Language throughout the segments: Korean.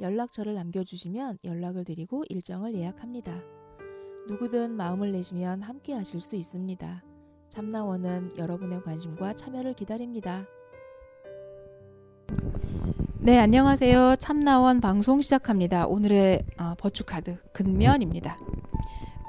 연락처를 남겨주시면 연락을 드리고 일정을 예약합니다. 누구든 마음을 내시면 함께 하실 수 있습니다. 참나원은 여러분의 관심과 참여를 기다립니다. 네, 안녕하세요. 참나원 방송 시작합니다. 오늘의 어, 버추카드 근면입니다.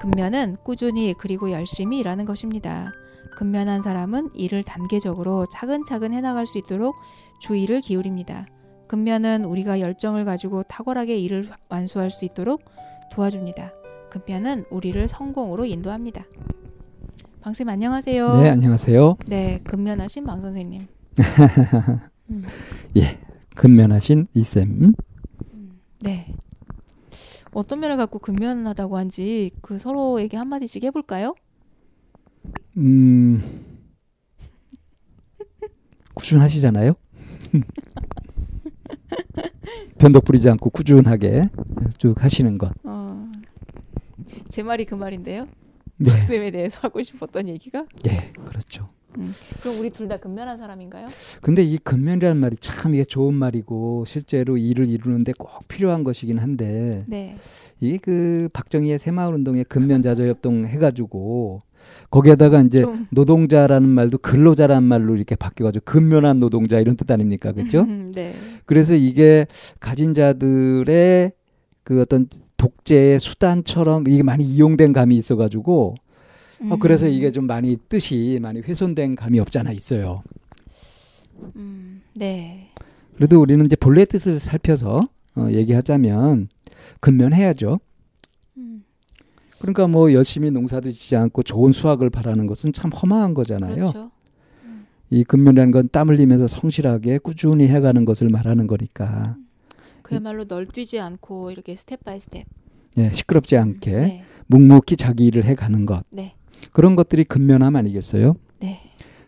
근면은 꾸준히 그리고 열심히 일하는 것입니다. 근면한 사람은 일을 단계적으로 차근차근 해나갈 수 있도록 주의를 기울입니다. 근면은 우리가 열정을 가지고 탁월하게 일을 완수할 수 있도록 도와줍니다. 근면은 우리를 성공으로 인도합니다. 방쌤 안녕하세요. 네, 안녕하세요. 네, 근면하신 방 선생님. 음, 예, 근면하신 이쌤. 음, 네. 어떤 면을 갖고 근면하다고 한지 그 서로에게 한마디씩 해볼까요? 음, 꾸준하시잖아요. 변덕 부리지 않고 꾸준하게 쭉 하시는 것. 어, 제 말이 그 말인데요. 네, 박쌤에 대해서 하고 싶었던 얘기가? 예, 그렇죠. 그럼 우리 둘 다 근면한 사람인가요? 근데 이 근면이라는 말이 참 이게 좋은 말이고 실제로 일을 이루는데 꼭 필요한 것이긴 한데 네. 이그 박정희의 새마을 운동에 근면 자조 협동 해가지고 거기에다가 이제 좀 노동자라는 말도 근로자라는 말로 이렇게 바뀌어가지고 근면한 노동자 이런 뜻 아닙니까, 그렇죠? 음, 네. 그래서 이게 가진 자들의 그 어떤 독재의 수단처럼 이게 많이 이용된 감이 있어가지고 어, 그래서 음, 이게 좀 많이 뜻이 많이 훼손된 감이 없지 않아 있어요. 음, 네. 그래도 우리는 이제 본래 뜻을 살펴서 어, 얘기하자면 근면해야죠. 음, 그러니까 뭐 열심히 농사도 짓지 않고 좋은 수확을 바라는 것은 참 허망한 거잖아요. 그렇죠. 이 근면이라는 건 땀 흘리면서 성실하게 꾸준히 해가는 것을 말하는 거니까 그야말로 널뛰지 않고 이렇게 step by step. 예, 시끄럽지 않게 네. 묵묵히 자기 일을 해가는 것 네. 그런 것들이 근면함 아니겠어요? 네.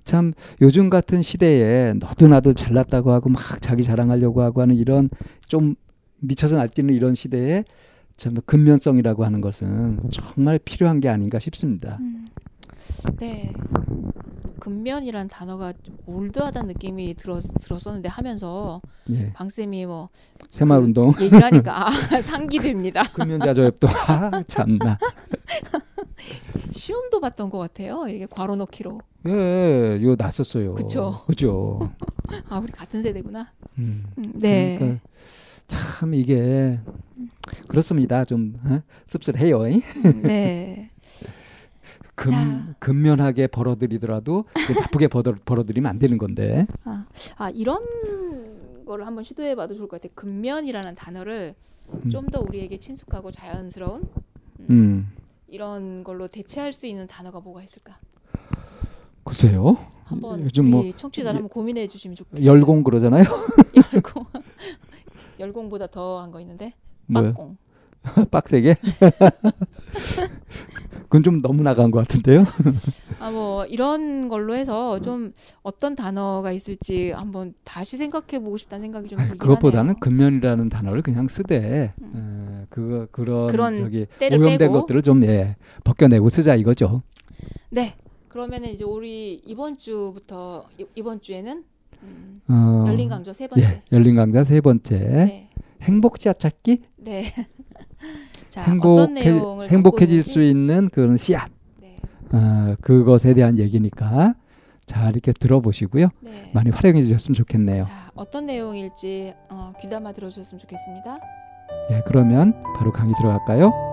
참 요즘 같은 시대에 너도 나도 잘났다고 하고 막 자기 자랑하려고 하고 하는 이런 좀 미쳐서 날뛰는 이런 시대에 참 근면성이라고 하는 것은 정말 필요한 게 아닌가 싶습니다. 음. 네. 근면이란 단어가 좀 올드하다는 느낌이 들어, 들었었는데 하면서 예, 방쌤이 뭐 새마을 그 운동 얘기를 하니까 아, 상기됩니다. 근면자조협도 아 참나. 시험도 봤던 것 같아요. 이게 괄호 넣기로. 예, 이거 났었어요. 그쵸. 그죠. 아 우리 같은 세대구나. 음. 음, 네. 그러니까 참 이게 그렇습니다. 좀 어? 씁쓸해요. 잉? 네. 자. 근, 근면하게 벌어들이더라도 그 나쁘게 벌어, 벌어들이면 안 되는 건데. 아, 아 이런 거를 한번 시도해봐도 좋을 것 같아요. 근면이라는 단어를 음. 좀더 우리에게 친숙하고 자연스러운 음, 이런 걸로 대체할 수 있는 단어가 뭐가 있을까? 글쎄요. 한번 요즘 우리 뭐 청취자 예- 한번 고민해 주시면 좋겠어요. 열공 그러잖아요. 열공 열공보다 더한 거 있는데 뭐요? 빡공. 빡세게. 그건 좀 너무 나간 것 같은데요. 아 뭐 이런 걸로 해서 좀 어떤 단어가 있을지 한번 다시 생각해 보고 싶다는 생각이 좀 들긴 그것보다는 하네요. 근면이라는 단어를 그냥 쓰되 에, 그거 그런, 그런 저기 오염된 빼고. 것들을 좀 예, 벗겨내고 쓰자 이거죠. 네. 그러면은 이제 우리 이번 주부터 이- 이번 주에는 음, 어, 열린 강좌 세 번째. 예, 열린 강좌 세 번째 네. 행복지압 찾기 네. 자, 행복해, 행복해질 수? 있는 그런 씨앗 네. 어, 그것에 대한 얘기니까 잘 이렇게 들어보시고요. 네. 많이 활용해 주셨으면 좋겠네요. 자, 어떤 내용일지 어, 귀담아 들어주셨으면 좋겠습니다. 예, 그러면 바로 강의 들어갈까요?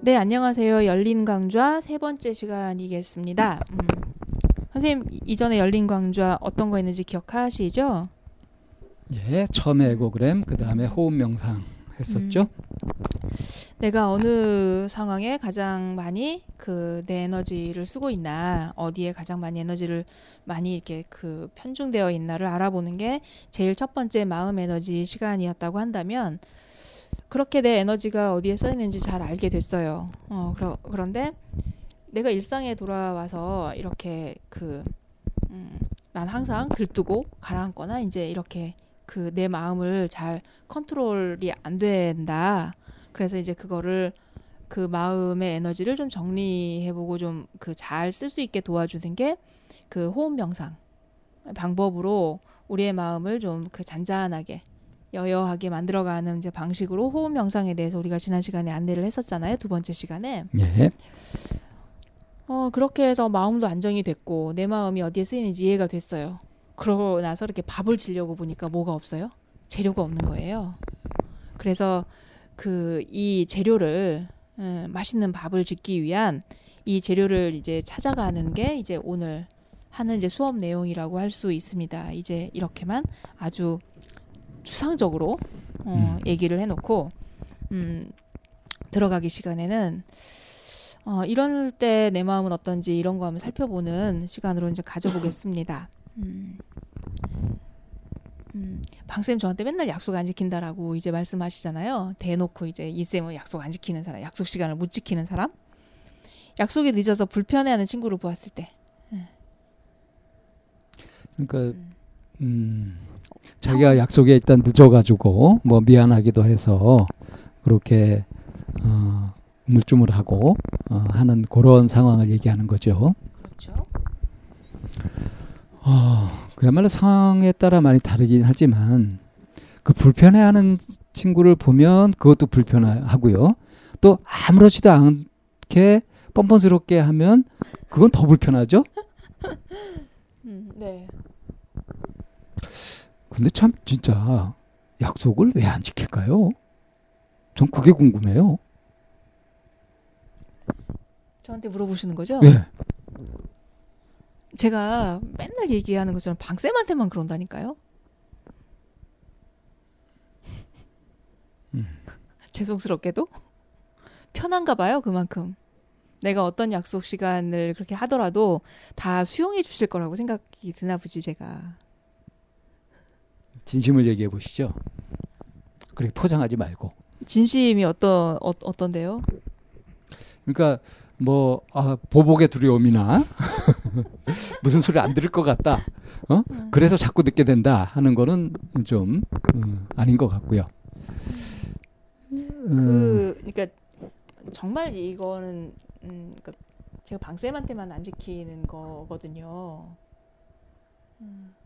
네, 안녕하세요. 열린 강좌 세 번째 시간이겠습니다. 음, 선생님 이전에 열린 강좌 어떤 거 있는지 기억하시죠? 예, 처음에 에고그램, 그 다음에 호흡 명상 했었죠. 내가 어느 상황에 가장 많이 그 내 에너지를 쓰고 있나, 어디에 가장 많이 에너지를 많이 이렇게 그 편중되어 있나를 알아보는 게 제일 첫 번째 마음 에너지 시간이었다고 한다면 그렇게 내 에너지가 어디에 써 있는지 잘 알게 됐어요. 어, 그러, 그런데 내가 일상에 돌아와서 이렇게 그, 음, 난 항상 들뜨고 가라앉거나 이제 이렇게 그 내 마음을 잘 컨트롤이 안 된다. 그래서 이제 그거를 그 마음의 에너지를 좀 정리해보고 좀 그 잘 쓸 수 있게 도와주는 게 그 호흡 명상 방법으로 우리의 마음을 좀 그 잔잔하게 여여하게 만들어가는 이제 방식으로 호흡 명상에 대해서 우리가 지난 시간에 안내를 했었잖아요 두 번째 시간에. 예, 어 그렇게 해서 마음도 안정이 됐고 내 마음이 어디에 쓰이는지 이해가 됐어요. 그러고 나서 이렇게 밥을 지려고 보니까 뭐가 없어요? 재료가 없는 거예요. 그래서 그 이 재료를 음, 맛있는 밥을 짓기 위한 이 재료를 이제 찾아가는 게 이제 오늘 하는 이제 수업 내용이라고 할 수 있습니다. 이제 이렇게만 아주 추상적으로 어, 음. 얘기를 해놓고 음, 들어가기 시간에는 어, 이럴 때 내 마음은 어떤지 이런 거 한번 살펴보는 시간으로 이제 가져보겠습니다. 음. 음, 방쌤 저한테 맨날 약속 안 지킨다라고 이제 말씀하시잖아요. 대놓고 이제 이 쌤은 약속 안 지키는 사람, 약속 시간을 못 지키는 사람. 약속이 늦어서 불편해하는 친구를 보았을 때, 그러니까 음. 음, 자기가 약속에 일단 늦어가지고 뭐 미안하기도 해서 그렇게 어, 우물쭈물하고 어, 하는 그런 상황을 얘기하는 거죠. 그렇죠. 어, 그야말로 상황에 따라 많이 다르긴 하지만 그 불편해하는 친구를 보면 그것도 불편하고요. 또 아무렇지도 않게 뻔뻔스럽게 하면 그건 더 불편하죠. 음, 네. 근데 참 진짜 약속을 왜 안 지킬까요? 전 그게 궁금해요. 저한테 물어보시는 거죠? 예. 제가 맨날 얘기하는 것처럼 방쌤한테만 그런다니까요. 음. 죄송스럽게도 편한가 봐요 그만큼. 내가 어떤 약속 시간을 그렇게 하더라도 다 수용해 주실 거라고 생각이 드나 보지 제가. 진심을 얘기해 보시죠. 그렇게 포장하지 말고. 진심이 어떤 어, 어떤데요? 그러니까 뭐 아, 보복의 두려움이나 무슨 소리 안 들을 것 같다. 어? 음. 그래서 자꾸 듣게 된다 하는 거는 좀 음, 아닌 것 같고요. 음, 그 그러니까 정말 이거는 음 그러니까 제가 방쌤한테만 안 지키는 거거든요. 음.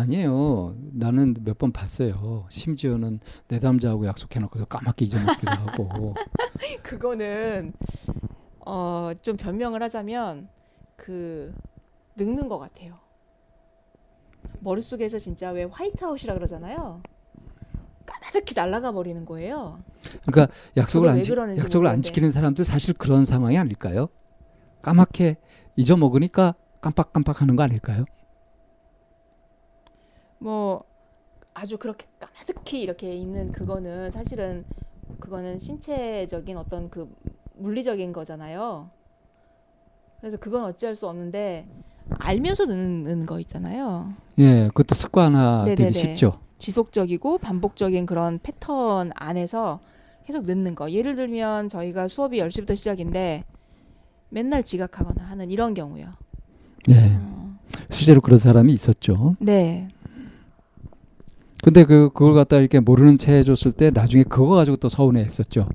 아니에요. 나는 몇 번 봤어요. 심지어는 내담자하고 약속해놓고서 까맣게 잊어먹기도 하고. 그거는 어 좀 변명을 하자면 그 늙는 것 같아요. 머릿속에서 진짜 왜 화이트아웃이라 그러잖아요. 까마득히 날아가 버리는 거예요. 그러니까 약속을 안왜 지, 약속을 안. 지키는 사람도 사실 그런 상황이 아닐까요? 까맣게 잊어먹으니까 깜빡깜빡하는 거 아닐까요? 뭐 아주 그렇게 까마득히 이렇게 있는 그거는 사실은 그거는 신체적인 어떤 그 물리적인 거잖아요. 그래서 그건 어찌할 수 없는데 알면서 느는 거 있잖아요. 예, 그것도 습관화되기. 쉽죠. 지속적이고 반복적인 그런 패턴 안에서 계속 늦는 거. 예를 들면 저희가 수업이 10시부터 시작인데 맨날 지각하거나 하는 이런 경우요. 예, 어, 실제로 그런 사람이 있었죠. 네. 근데 그 그걸 갖다 이렇게 모르는 채 해줬을 때 나중에 그거 가지고 또 서운해했었죠.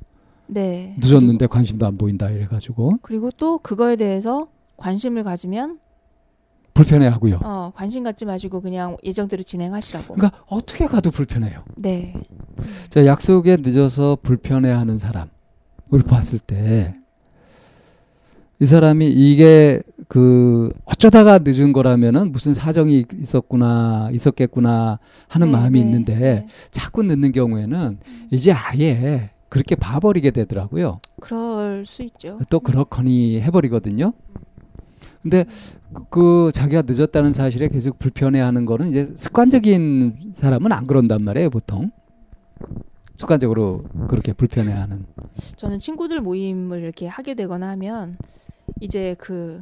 네. 늦었는데 관심도 안 보인다 이래가지고 그리고 또 그거에 대해서 관심을 가지면 불편해하고요. 어, 관심 갖지 마시고 그냥 예정대로 진행하시라고. 그러니까 어떻게 가도 불편해요. 네. 자 약속에 늦어서 불편해하는 사람 을 봤을 때 이 사람이 이게 그 어쩌다가 늦은 거라면은 무슨 사정이 있었구나 있었겠구나 하는 네, 마음이 네, 있는데 네. 자꾸 늦는 경우에는 이제 아예 그렇게 봐버리게 되더라고요. 그럴 수 있죠. 또 그렇거니 해버리거든요. 근데 그, 그 자기가 늦었다는 사실에 계속 불편해하는 거는 이제 습관적인 사람은 안 그런단 말이에요, 보통. 습관적으로 그렇게 불편해하는. 저는 친구들 모임을 이렇게 하게 되거나 하면 이제 그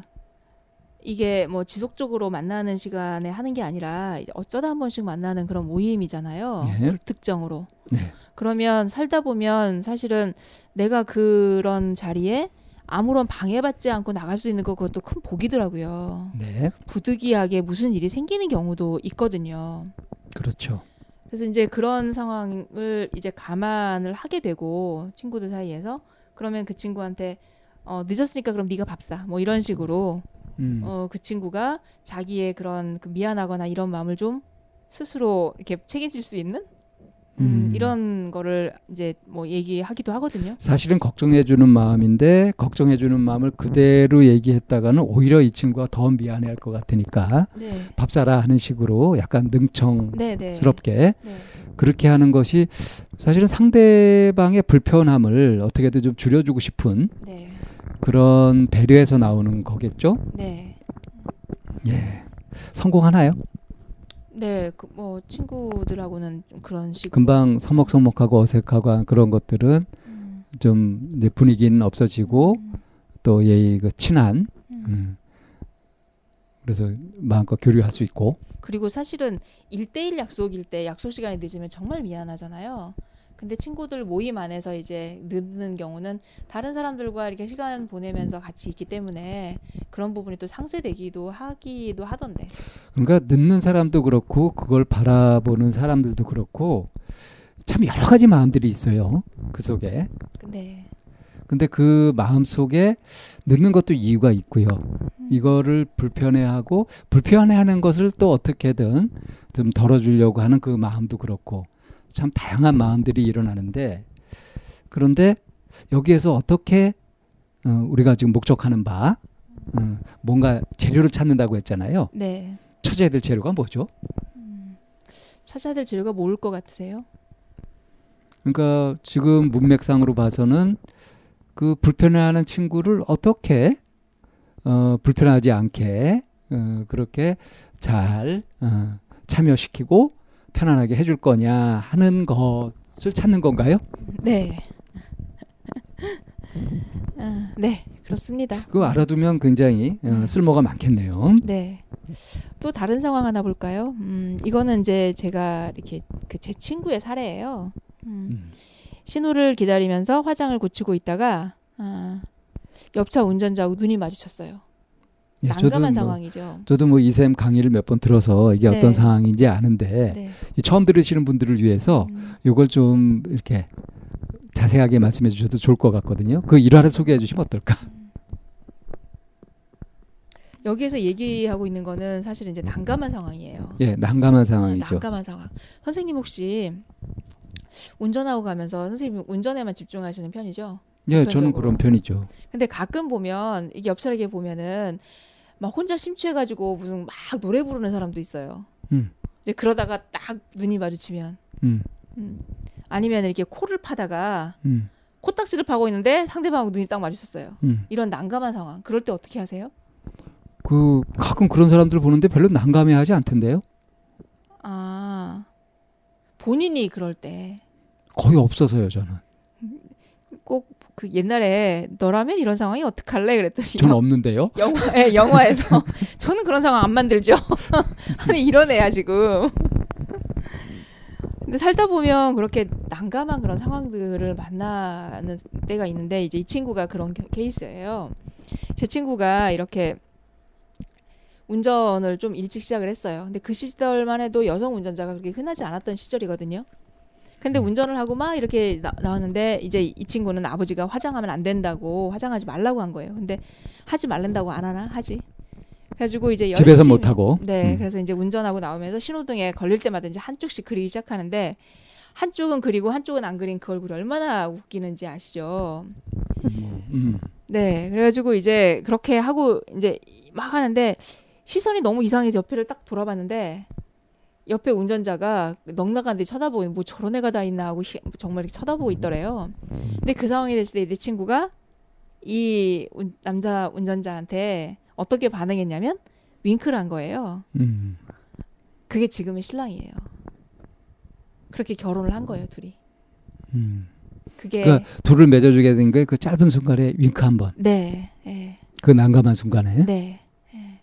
이게 뭐 지속적으로 만나는 시간에 하는 게 아니라 어쩌다 한 번씩 만나는 그런 모임이잖아요. 네. 불특정으로. 네. 그러면 살다 보면 사실은 내가 그런 자리에 아무런 방해받지 않고 나갈 수 있는 거 그것도 큰 복이더라고요. 네. 부득이하게 무슨 일이 생기는 경우도 있거든요. 그렇죠. 그래서 이제 그런 상황을 이제 감안을 하게 되고 친구들 사이에서 그러면 그 친구한테 어 늦었으니까 그럼 네가 밥 사. 뭐 이런 식으로 음. 어 그 친구가 자기의 그런 그 미안하거나 이런 마음을 좀 스스로 이렇게 책임질 수 있는 음, 음. 이런 거를 이제 뭐 얘기하기도 하거든요. 사실은 걱정해주는 마음인데 걱정해주는 마음을 그대로 얘기했다가는 오히려 이 친구가 더 미안해할 것 같으니까 네. 밥 사라 하는 식으로 약간 능청스럽게 네, 네. 네. 그렇게 하는 것이 사실은 상대방의 불편함을 어떻게든 좀 줄여주고 싶은 네. 그런 배려에서 나오는 거겠죠. 네. 예. 성공하나요? 네. 그 뭐 친구들하고는 좀 그런 식으로 금방 서먹서먹하고 어색하고 한 그런 것들은 음, 좀 이제 분위기는 없어지고 음, 또 예의 그 친한 음. 음. 그래서 마음껏 교류할 수 있고 그리고 사실은 일대일 약속일 때 약속 시간이 늦으면 정말 미안하잖아요. 근데 친구들 모임 안에서 이제 늦는 경우는 다른 사람들과 이렇게 시간 보내면서 같이 있기 때문에 그런 부분이 또 상쇄되기도 하기도 하던데. 그러니까 늦는 사람도 그렇고 그걸 바라보는 사람들도 그렇고 참 여러 가지 마음들이 있어요 그 속에 네. 근데 그 마음 속에 늦는 것도 이유가 있고요 음. 이거를 불편해하고 불편해하는 것을 또 어떻게든 좀 덜어주려고 하는 그 마음도 그렇고 참 다양한 마음들이 일어나는데 그런데 여기에서 어떻게 어, 우리가 지금 목적하는 바 어, 뭔가 재료를 찾는다고 했잖아요. 네. 찾아야 될 재료가 뭐죠? 음. 찾아야 될 재료가 뭘 것 같으세요? 그러니까 지금 문맥상으로 봐서는 그 불편해하는 친구를 어떻게 어, 불편하지 않게 어, 그렇게 잘 어, 참여시키고 편안하게 해줄 거냐 하는 것을 찾는 건가요? 네. 아, 네, 그렇습니다. 그거 알아두면 굉장히 어, 쓸모가 많겠네요. 네. 또 다른 상황 하나 볼까요? 음, 이거는 이제 제가 이렇게 그 제 친구의 사례예요. 음, 음. 신호를 기다리면서 화장을 고치고 있다가 아, 옆차 운전자하고 눈이 마주쳤어요. 예, 난감한 뭐, 상황이죠. 저도 뭐 이샘 강의를 몇 번 들어서 이게 네. 어떤 상황인지 아는데 네. 이 처음 들으시는 분들을 위해서 음, 이걸 좀 이렇게 자세하게 말씀해 주셔도 좋을 것 같거든요. 그 일화를 소개해 주시면 어떨까? 여기에서 얘기하고 있는 거는 사실 이제 난감한 상황이에요. 예, 난감한 상황이죠. 난감한 상황. 선생님 혹시 운전하고 가면서 선생님 운전에만 집중하시는 편이죠? 예, 저는 보편적으로. 그런 편이죠. 근데 가끔 보면 이게 옆 차례게 보면은 막 혼자 심취해가지고 무슨 막 노래 부르는 사람도 있어요. 음. 이제 그러다가 딱 눈이 마주치면, 음, 음. 아니면 이렇게 코를 파다가 음, 코딱지를 파고 있는데 상대방하고 눈이 딱 마주쳤어요. 음. 이런 난감한 상황. 그럴 때 어떻게 하세요? 그 가끔 그런 사람들 보는데 별로 난감해하지 않던데요. 아 본인이 그럴 때 거의 없어서요, 저는. 꼭 그 옛날에 너라면 이런 상황이 어떡할래 그랬더니 저는 없는데요. 영화에 영화에서 저는 그런 상황 안 만들죠. 아니 이런 애야 지금. 근데 살다 보면 그렇게 난감한 그런 상황들을 만나는 때가 있는데 이제 이 친구가 그런 게- 케이스예요. 제 친구가 이렇게 운전을 좀 일찍 시작을 했어요. 근데 그 시절만 해도 여성 운전자가 그렇게 흔하지 않았던 시절이거든요. 근데 운전을 하고 막 이렇게 나, 나왔는데 이제 이 친구는 아버지가 화장하면 안 된다고 화장하지 말라고 한 거예요. 근데 하지 말란다고 안 하나 하지. 그래가지고 이제 집에서 못 하고. 네, 음. 그래서 이제 운전하고 나오면서 신호등에 걸릴 때마다 이제 한쪽씩 그리기 시작하는데 한쪽은 그리고 한쪽은 안 그린 그 얼굴이 얼마나 웃기는지 아시죠? 음. 네, 그래가지고 이제 그렇게 하고 이제 막 하는데 시선이 너무 이상해서 옆에를 딱 돌아봤는데 옆에 운전자가 넉나간 데 쳐다보고 뭐 저런 애가 다 있나 하고 희- 정말 이렇게 쳐다보고 있더래요. 근데 그 상황이 됐을 때 내 친구가 이 운- 남자 운전자한테 어떻게 반응했냐면 윙크를 한 거예요. 음. 그게 지금의 신랑이에요. 그렇게 결혼을 한 거예요, 둘이. 음. 그게 그러니까 둘을 맺어주게 된 게 그 짧은 순간에 윙크 한 번. 네, 예, 그 난감한 순간에. 네. 예.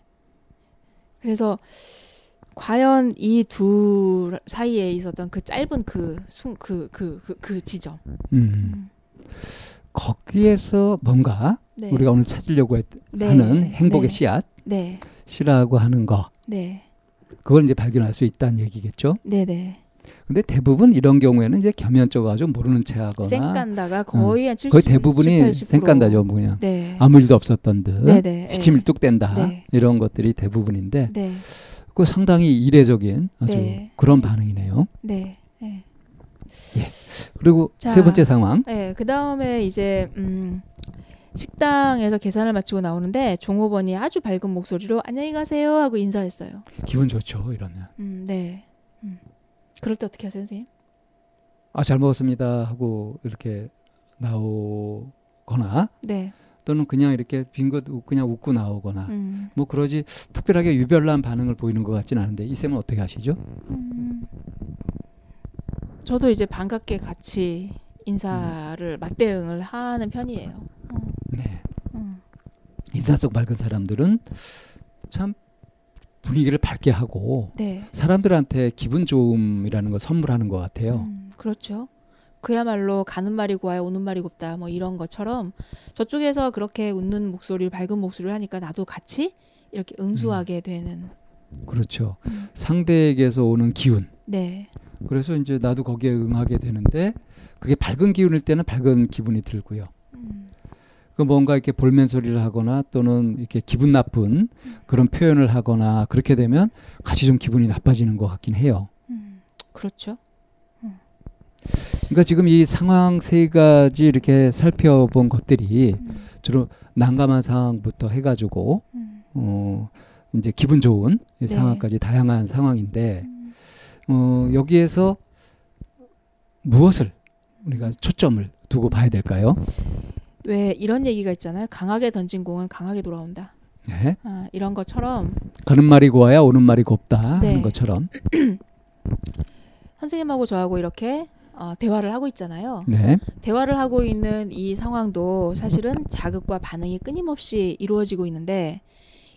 그래서 과연 이둘 사이에 있었던 그 짧은 그순그그 그, 그, 그 지점. 음. 거기에서 뭔가 네. 우리가 오늘 찾으려고 했, 네. 하는 행복의 네. 씨앗, 네, 씨라고 하는 거, 네, 그걸 이제 발견할 수 있다는 얘기겠죠. 네, 네. 근데 대부분 이런 경우에는 이제 겸연쩍어 가지고 모르는 체 하거나 생간다가 거의 한 70, 거의 대부분이 80%. 생간다죠. 뭐 그냥 네. 아무 일도 없었던 듯 네, 네. 뚝 뗀다 네. 이런 것들이 대부분인데 네, 그 상당히 이례적인 아주 네. 그런 반응이네요. 네, 네. 그리고 자. 세 번째 상황 네, 그 다음에 이제 음, 식당에서 계산을 마치고 나오는데 종업원이 아주 밝은 목소리로 안녕히 가세요 하고 인사했어요. 기분 좋죠 이러면 음, 네. 음. 그럴 때 어떻게 하세요, 선생님? 아 잘 먹었습니다 하고 이렇게 나오거나 네. 또는 그냥 이렇게 빈것 그냥 웃고 나오거나 음, 뭐 그러지 특별하게 유별난 반응을 보이는 것 같지는 않은데 이 쌤은 어떻게 하시죠? 음. 저도 이제 반갑게 같이 인사를 맞대응을 하는 편이에요. 어, 네. 음. 인사성 밝은 사람들은 참 분위기를 밝게 하고 네. 사람들한테 기분 좋음이라는 걸 선물하는 것 같아요. 음, 그렇죠. 그야말로 가는 말이 고와야 오는 말이 곱다 뭐 이런 것처럼 저쪽에서 그렇게 웃는 목소리를 밝은 목소리를 하니까 나도 같이 이렇게 응수하게 되는 그렇죠. 음. 상대에게서 오는 기운. 네. 그래서 이제 나도 거기에 응하게 되는데 그게 밝은 기운일 때는 밝은 기분이 들고요. 음, 그 뭔가 이렇게 볼멘 소리를 하거나 또는 이렇게 기분 나쁜 그런 표현을 하거나 그렇게 되면 같이 좀 기분이 나빠지는 것 같긴 해요. 음, 그렇죠. 그러니까 지금 이 상황 세 가지 이렇게 살펴본 것들이 음, 주로 난감한 상황부터 해가지고 음, 어 이제 기분 좋은 이 네. 상황까지 다양한 상황인데 음. 어 여기에서 무엇을 우리가 초점을 두고 봐야 될까요? 왜 이런 얘기가 있잖아요. 강하게 던진 공은 강하게 돌아온다. 네. 아, 이런 것처럼 가는 말이 고와야 오는 말이 곱다 네. 하는 것처럼. 선생님하고 저하고 이렇게 어, 대화를 하고 있잖아요. 네. 대화를 하고 있는 이 상황도 사실은 자극과 반응이 끊임없이 이루어지고 있는데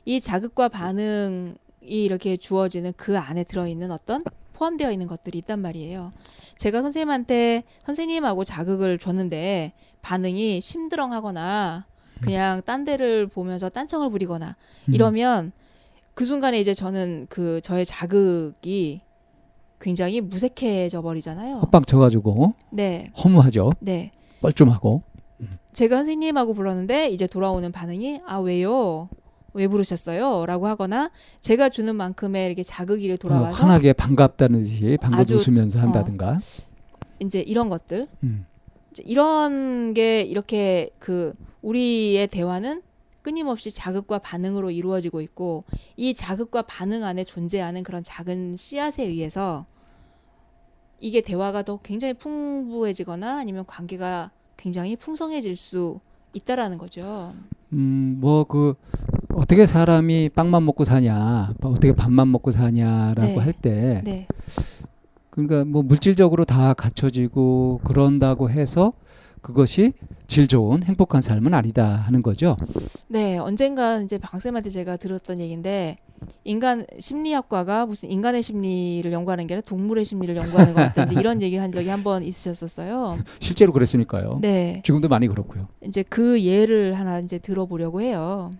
이 자극과 반응이 이렇게 주어지는 그 안에 들어있는 어떤 포함되어 있는 것들이 있단 말이에요. 제가 선생님한테 선생님하고 자극을 줬는데 반응이 심드렁하거나 그냥 딴 데를 보면서 딴청을 부리거나 음. 이러면 그 순간에 이제 저는 그 저의 자극이 굉장히 무색해져 버리잖아요. 헛방 쳐가지고 네, 허무하죠. 네. 뻘쭘하고. 제가 선생님하고 불렀는데 이제 돌아오는 반응이 아 왜요? 왜 부르셨어요? 라고 하거나 제가 주는 만큼의 이렇게 자극이 어, 돌아와서 환하게 반갑다는 듯이 방긋 아주, 웃으면서 어. 한다든가. 이제 이런 것들 음. 이제 이런 게 이렇게 그 우리의 대화는 끊임없이 자극과 반응으로 이루어지고 있고 이 자극과 반응 안에 존재하는 그런 작은 씨앗에 의해서 이게 대화가 더 굉장히 풍부해지거나 아니면 관계가 굉장히 풍성해질 수 있다라는 거죠. 음, 뭐 그 어떻게 사람이 빵만 먹고 사냐, 뭐 어떻게 밥만 먹고 사냐라고 네. 할 때, 네. 그러니까 뭐 물질적으로 다 갖춰지고 그런다고 해서 그것이 질 좋은 행복한 삶은 아니다 하는 거죠. 네, 언젠가 이제 방쌤한테 제가 들었던 얘기인데 인간 심리학과가 무슨 인간의 심리를 연구하는 게 아니라 동물의 심리를 연구하는 것 같다. 이제 이런 얘기를 한 적이 한 번 있으셨었어요. 실제로 그랬으니까요. 네, 지금도 많이 그렇고요. 이제 그 예를 하나 이제 들어보려고 해요.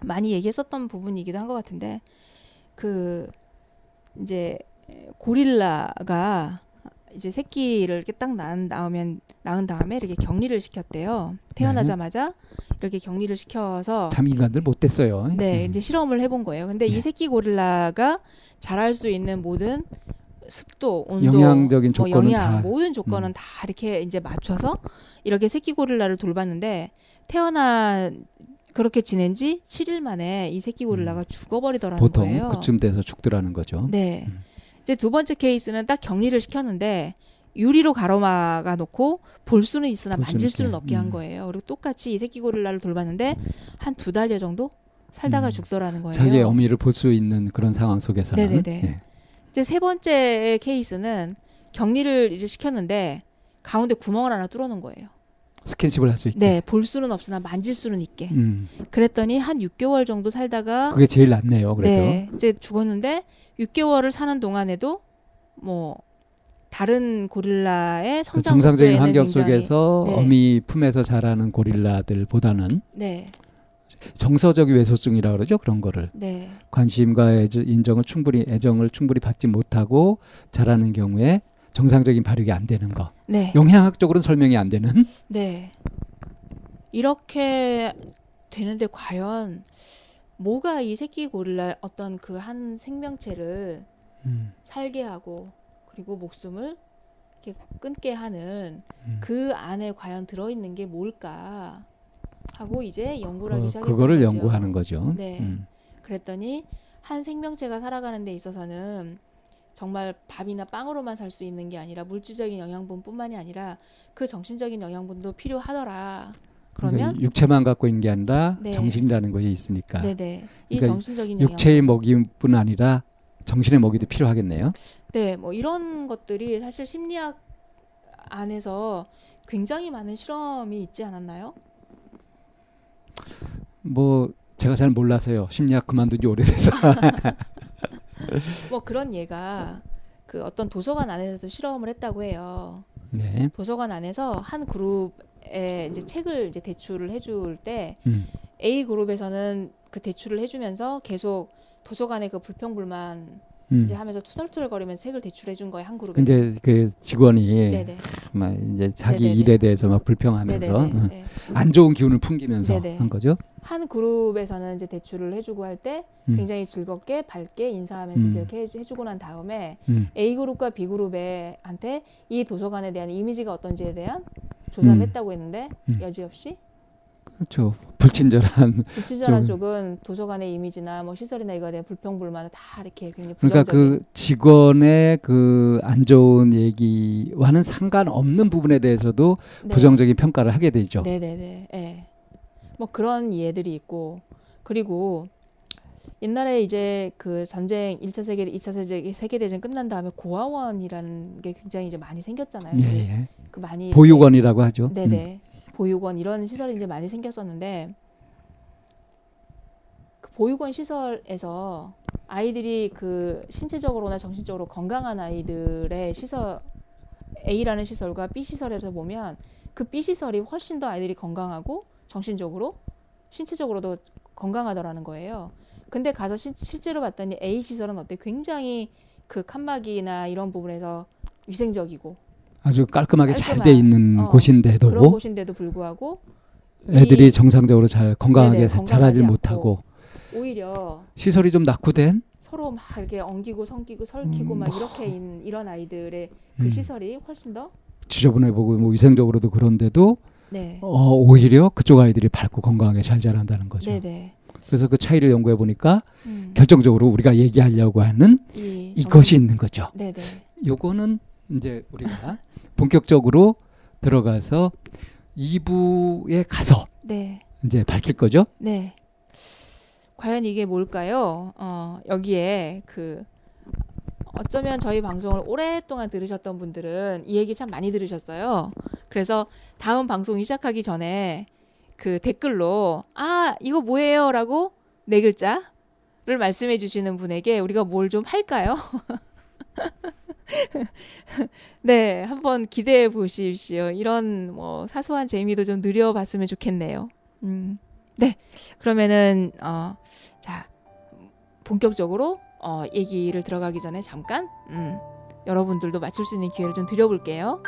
많이 얘기했었던 부분이기도 한 것 같은데 그 이제 고릴라가 이제 새끼를 이렇게 딱 낳은 다음엔 낳은 다음에 이렇게 격리를 시켰대요. 태어나자마자 이렇게 격리를 시켜서 참 인간들 못됐어요. 네, 음. 이제 실험을 해본 거예요. 근데 네. 이 새끼 고릴라가 자랄 수 있는 모든 습도, 온도, 영양적인 뭐 조건은 영양, 다. 모든 조건은 음. 다 이렇게 이제 맞춰서 이렇게 새끼 고릴라를 돌봤는데 태어나 그렇게 지낸 지 7일 만에 이 새끼 고릴라가 죽어버리더라는 음. 보통 거예요. 그쯤 돼서 죽더라는 거죠. 네. 음. 이제 두 번째 케이스는 딱 격리를 시켰는데 유리로 가로막아 놓고 볼 수는 있으나 볼 만질 수는. 없게 한 음. 거예요. 그리고 똑같이 이 새끼 고릴라를 돌봤는데 한 두 달여 정도 살다가 음. 죽더라는 거예요. 자기의 어미를 볼 수 있는 그런 상황 속에서는 네네네. 예. 이제 세 번째 케이스는 격리를 이제 시켰는데 가운데 구멍을 하나 뚫어놓은 거예요. 스킨십을 할 수 있게. 네, 볼 수는 없으나 만질 수는 있게. 음, 그랬더니 한 6개월 정도 살다가 그게 제일 낫네요. 그래도 네, 이제 죽었는데 6개월을 사는 동안에도 뭐 다른 고릴라의 그 성장 정상적인 속도에는 환경 굉장히- 속에서 네. 어미 품에서 자라는 고릴라들보다는 네, 정서적 외소증이라 그러죠. 그런 거를 네, 관심과 애저, 인정을 충분히 애정을 충분히 받지 못하고 자라는 경우에 정상적인 발육이 안 되는 거. 네, 영양학적으로는 설명이 안 되는 네. 이렇게 되는데 과연 뭐가 이 새끼 고릴라 어떤 그 한 생명체를 음, 살게 하고 그리고 목숨을 이렇게 끊게 하는 음. 그 안에 과연 들어 있는 게 뭘까 하고 이제 연구를 하기 어, 시작했던 그거를 거죠. 연구하는 거죠. 네. 음. 그랬더니 한 생명체가 살아가는 데 있어서는 정말 밥이나 빵으로만 살 수 있는 게 아니라 물질적인 영양분뿐만이 아니라 그 정신적인 영양분도 필요하더라. 그러면 그러니까 육체만 갖고 있는 게 아니라 네. 정신이라는 것이 있으니까 네네 이 그러니까 정신적인 육체의 먹이뿐 아니라 정신의 먹이도 필요하겠네요. 네, 뭐 이런 것들이 사실 심리학 안에서 굉장히 많은 실험이 있지 않았나요? 뭐 제가 잘 몰라서요. 심리학 그만둔 지 오래돼서. 뭐 그런 예가 그 어떤 도서관 안에서도 실험을 했다고 해요. 네. 도서관 안에서 한 그룹에 이제 책을 이제 대출을 해줄 때 음. A 그룹에서는 그 대출을 해주면서 계속 도서관의 그 불평불만 음. 이제 하면서 투덜투덜거리면서 책을 대출해 준 거예요 한 그룹에. 이제 그 직원이 네네. 막 이제 자기 네네네. 일에 대해서 막 불평하면서. 응. 네. 안 좋은 기운을 풍기면서 네네. 한 거죠. 한 그룹에서는 이제 대출을 해주고 할때 음. 굉장히 즐겁게 밝게 인사하면서 음. 이렇게 해주- 해주고 난 다음에 음. A 그룹과 B 그룹에 한테 이 도서관에 대한 이미지가 어떤지에 대한 조사를 음. 했다고 했는데 음. 여지없이 그렇죠. 불친절한. 불친절한 좀- 쪽은 도서관의 이미지나 뭐 시설이나 이거에 대한 불평불만을 다 이렇게 굉장히 그러니까 부정적인 그 직원의 그 안 좋은 얘기와는 상관없는 부분에 대해서도 네. 부정적인 평가를 하게 되죠. 네네네. 예. 뭐 그런 예들이 있고 그리고 옛날에 이제 그 전쟁 1차 세계 2차 세계 세계 대전 끝난 다음에 고아원이라는 게 굉장히 이제 많이 생겼잖아요. 예, 예. 그 많이 보육원이라고 하죠. 음. 네네. 보육원 이런 시설이 이제 많이 생겼었는데 그 보육원 시설에서 아이들이 그 신체적으로나 정신적으로 건강한 아이들의 시설 A라는 시설과 B 시설에서 보면 그 B 시설이 훨씬 더 아이들이 건강하고 정신적으로 신체적으로도 건강하더라는 거예요. 근데 가서 시- 실제로 봤더니 A 시설은 어때? 굉장히 그 칸막이나 이런 부분에서 위생적이고 아주 깔끔하게 잘 돼 있는 어, 곳인데도 그런 곳인데도 불구하고 애들이 이- 정상적으로 잘 건강하게 네네, 자- 건강하지 자라지 않고. 못하고 오히려 시설이 좀 낙후된 서로 막 이렇게 엉기고 성기고 설키고 음, 막 뭐. 이렇게 있는 이런 아이들의 그 음, 시설이 훨씬 더 지저분해 보고 뭐 위생적으로도 그런데도 네. 어, 오히려 그쪽 아이들이 밝고 건강하게 잘 자란다는 거죠. 네네. 그래서 그 차이를 연구해 보니까 음, 결정적으로 우리가 얘기하려고 하는 이 이것이 있는 거죠. 네네. 요거는 이제 우리가 본격적으로 들어가서 2부에 가서 네. 이제 밝힐 거죠. 네. 과연 이게 뭘까요? 어, 여기에 그 어쩌면 저희 방송을 오랫동안 들으셨던 분들은 이 얘기 참 많이 들으셨어요. 그래서 다음 방송 시작하기 전에 그 댓글로 아 이거 뭐예요라고 네 글자를 말씀해 주시는 분에게 우리가 뭘 좀 할까요? 네, 한번 기대해 보십시오. 이런 뭐 사소한 재미도 좀 누려봤으면 좋겠네요. 음, 네, 그러면은 어, 자 본격적으로 어, 얘기를 들어가기 전에 잠깐 음, 여러분들도 맞출 수 있는 기회를 좀 드려볼게요.